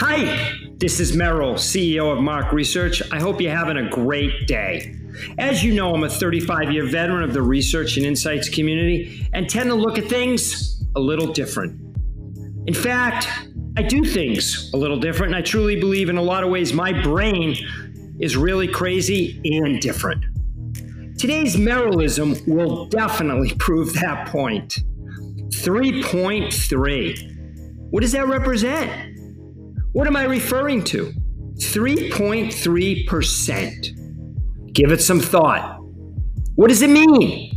Hi, this is Merrill, CEO of M/A/R/C Research. I hope you're having a great day. As you know, I'm a 35 year veteran of the research and insights community and tend to look at things a little different. In fact, I do things a little different, and I truly believe in a lot of ways my brain is really crazy and different. Today's Merrillism will definitely prove that point. 3.3. What does that represent? What am I referring to? 3.3%. Give it some thought. What does it mean?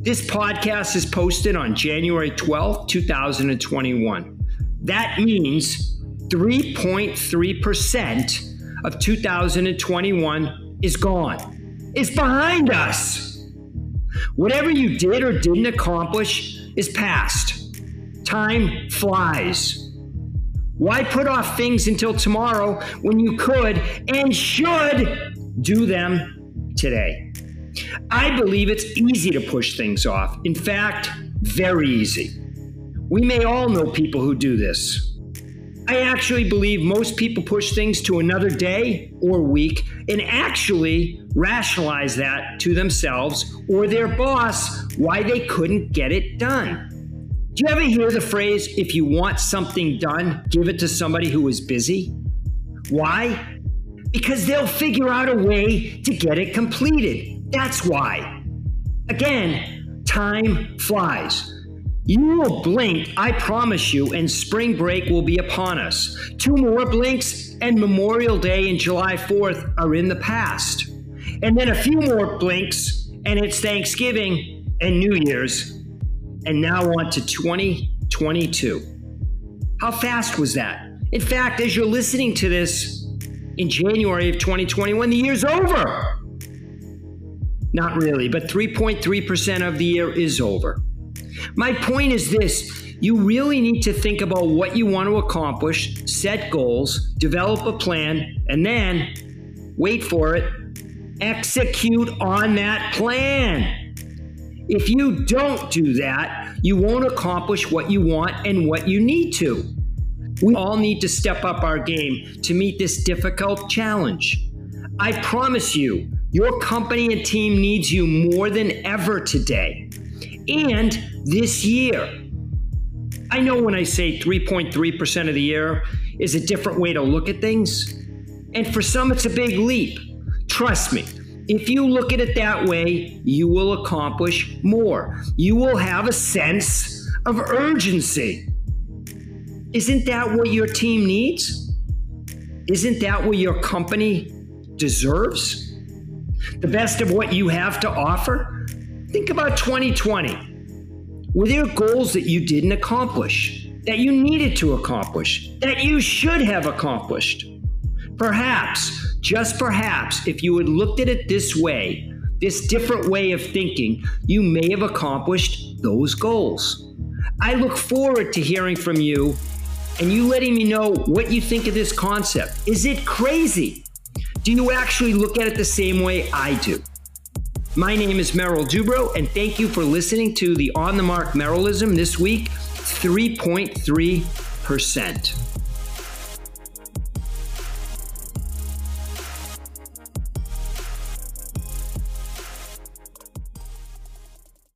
This podcast is posted on January 12, 2021. That means 3.3% of 2021 is gone, is behind us. Whatever you did or didn't accomplish is past. Time flies. Why put off things until tomorrow when you could and should do them today? I believe it's easy to push things off. In fact, very easy. We may all know people who do this. I actually believe most people push things to another day or week and actually rationalize that to themselves or their boss why they couldn't get it done. Do you ever hear the phrase, if you want something done, give it to somebody who is busy? Why? Because they'll figure out a way to get it completed. That's why. Again, time flies. You will blink, I promise you, and spring break will be upon us. Two more blinks, and Memorial Day and July 4th are in the past. And then a few more blinks, and it's Thanksgiving and New Year's and now on to 2022. How fast was that? In fact, as you're listening to this in January of 2021, the year's over. Not really, but 3.3% of the year is over. My point is this you really need to think about what you want to accomplish, set goals, develop a plan, and then wait for it, execute on that plan. If you don't do that, you won't accomplish what you want and what you need to. We all need to step up our game to meet this difficult challenge. I promise you, your company and team needs you more than ever today and this year. I know when I say 3.3% of the year is a different way to look at things, and for some it's a big leap. Trust me, if you look at it that way, you will accomplish more. You will have a sense of urgency. Isn't that what your team needs? Isn't that what your company deserves? The best of what you have to offer? Think about 2020. Were there goals that you didn't accomplish, that you needed to accomplish, that you should have accomplished? Perhaps just perhaps, if you had looked at it this way, this different way of thinking, you may have accomplished those goals. I look forward to hearing from you and you letting me know what you think of this concept. Is it crazy? Do you actually look at it the same way I do? My name is Merrill Dubrow, and thank you for listening to the On the Mark Merrillism this week 3.3%.